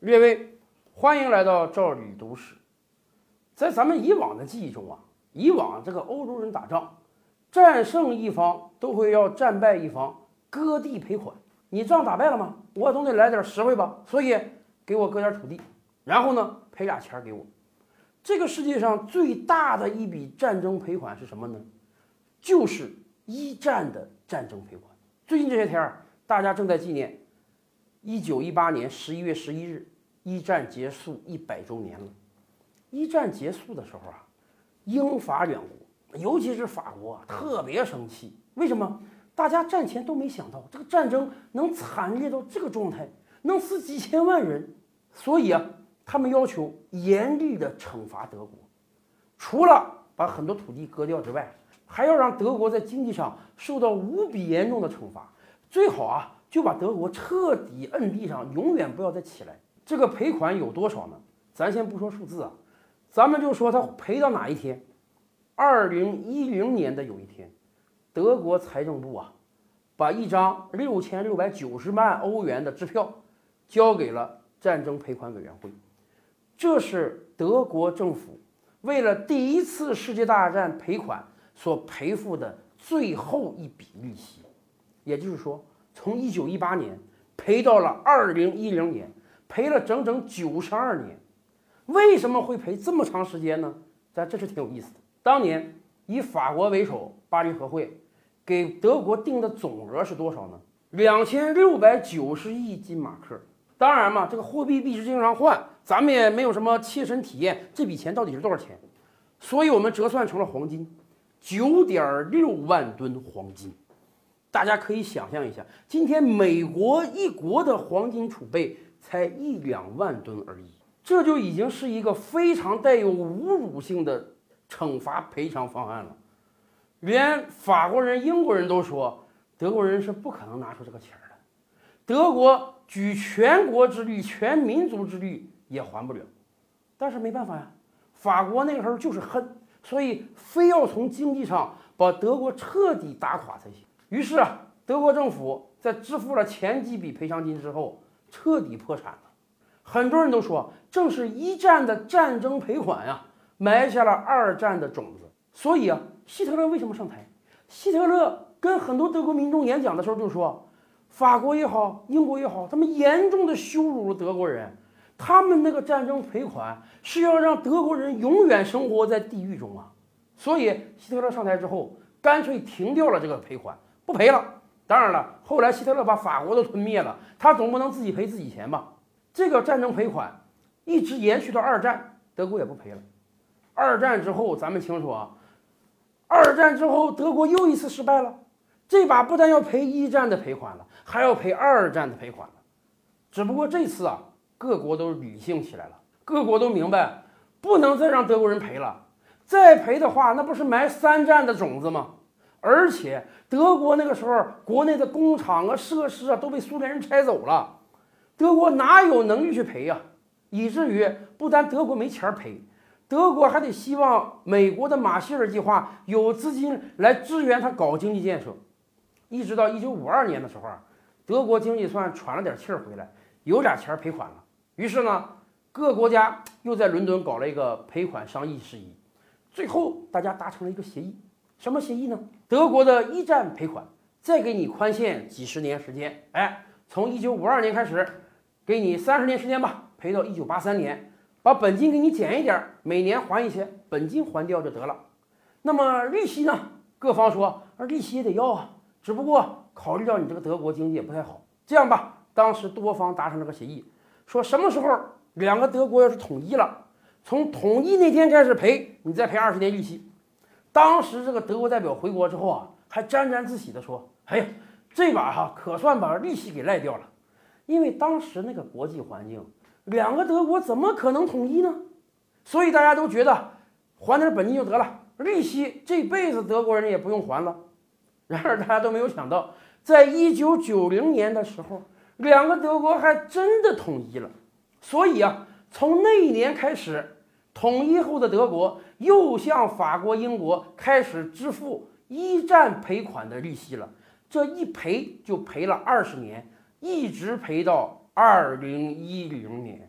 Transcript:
列位，欢迎来到赵旅读史。在咱们以往的记忆中啊，以往这个欧洲人打仗，战胜一方都会要战败一方割地赔款。你仗打败了吗？我总得来点实惠吧，所以给我割点土地，然后呢赔俩钱给我。这个世界上最大的一笔战争赔款是什么呢？就是一战的战争赔款。最近这些天儿，大家正在纪念一九一八年十一月十一日一战结束一百周年了。一战结束的时候啊，英法两国，尤其是法国啊，特别生气。为什么？大家战前都没想到这个战争能惨烈到这个状态，能死几千万人，所以啊，他们要求严厉的惩罚德国，除了把很多土地割掉之外，还要让德国在经济上受到无比严重的惩罚，最好啊就把德国彻底摁地上，永远不要再起来。这个赔款有多少呢？咱先不说数字啊，咱们就说他赔到哪一天。二零一零年的有一天，德国财政部啊，把一张六千六百九十万欧元的支票交给了战争赔款委员会，这是德国政府为了第一次世界大战赔款。所赔付的最后一笔利息，也就是说，从一九一八年赔到了二零一零年，赔了整整九十二年。为什么会赔这么长时间呢？咱这是挺有意思的。当年以法国为首，巴黎和会给德国定的总额是多少呢？两千六百九十亿金马克。当然嘛，这个货币币值经常换，咱们也没有什么切身体验，这笔钱到底是多少钱？所以我们折算成了黄金。九点六万吨黄金，大家可以想象一下，今天美国一国的黄金储备才一两万吨而已，这就已经是一个非常带有侮辱性的惩罚赔偿方案了。连法国人、英国人都说，德国人是不可能拿出这个钱的。德国举全国之力、全民族之力也还不了，但是没办法呀，法国那个时候就是恨。所以非要从经济上把德国彻底打垮才行。于是啊，德国政府在支付了前几笔赔偿金之后，彻底破产了。很多人都说，正是一战的战争赔款呀，埋下了二战的种子。所以啊，希特勒为什么上台？希特勒跟很多德国民众演讲的时候就说，法国也好，英国也好，他们严重的羞辱了德国人。他们那个战争赔款是要让德国人永远生活在地狱中啊！所以希特勒上台之后，干脆停掉了这个赔款，不赔了。当然了，后来希特勒把法国都吞灭了，他总不能自己赔自己钱吧？这个战争赔款一直延续到二战，德国也不赔了。二战之后，咱们清楚啊，二战之后德国又一次失败了，这把不但要赔一战的赔款了，还要赔二战的赔款了。只不过这次啊。各国都理性起来了，各国都明白，不能再让德国人赔了，再赔的话，那不是埋三战的种子吗？而且德国那个时候国内的工厂啊、设施啊都被苏联人拆走了，德国哪有能力去赔呀？以至于不单德国没钱赔，德国还得希望美国的马歇尔计划有资金来支援他搞经济建设。一直到一九五二年的时候啊，德国经济算喘了点气儿回来，有点钱赔款了。于是呢，各国家又在伦敦搞了一个赔款商议事宜，最后大家达成了一个协议，什么协议呢？德国的一战赔款，再给你宽限几十年时间，哎，从一九五二年开始，给你三十年时间吧，赔到一九八三年，把本金给你减一点，每年还一些，本金还掉就得了。那么利息呢？各方说，而利息也得要啊，只不过考虑到你这个德国经济也不太好，这样吧，当时多方达成了个协议。说什么时候两个德国要是统一了，从统一那天开始赔，你再赔二十年利息。当时这个德国代表回国之后啊，还沾沾自喜地说：“哎呀，这把哈可算把利息给赖掉了。”因为当时那个国际环境，两个德国怎么可能统一呢？所以大家都觉得还点本金就得了，利息这辈子德国人也不用还了。然而大家都没有想到，在一九九零年的时候。两个德国还真的统一了，所以啊，从那一年开始，统一后的德国又向法国、英国开始支付一战赔款的利息了。这一赔就赔了二十年，一直赔到二零一零年。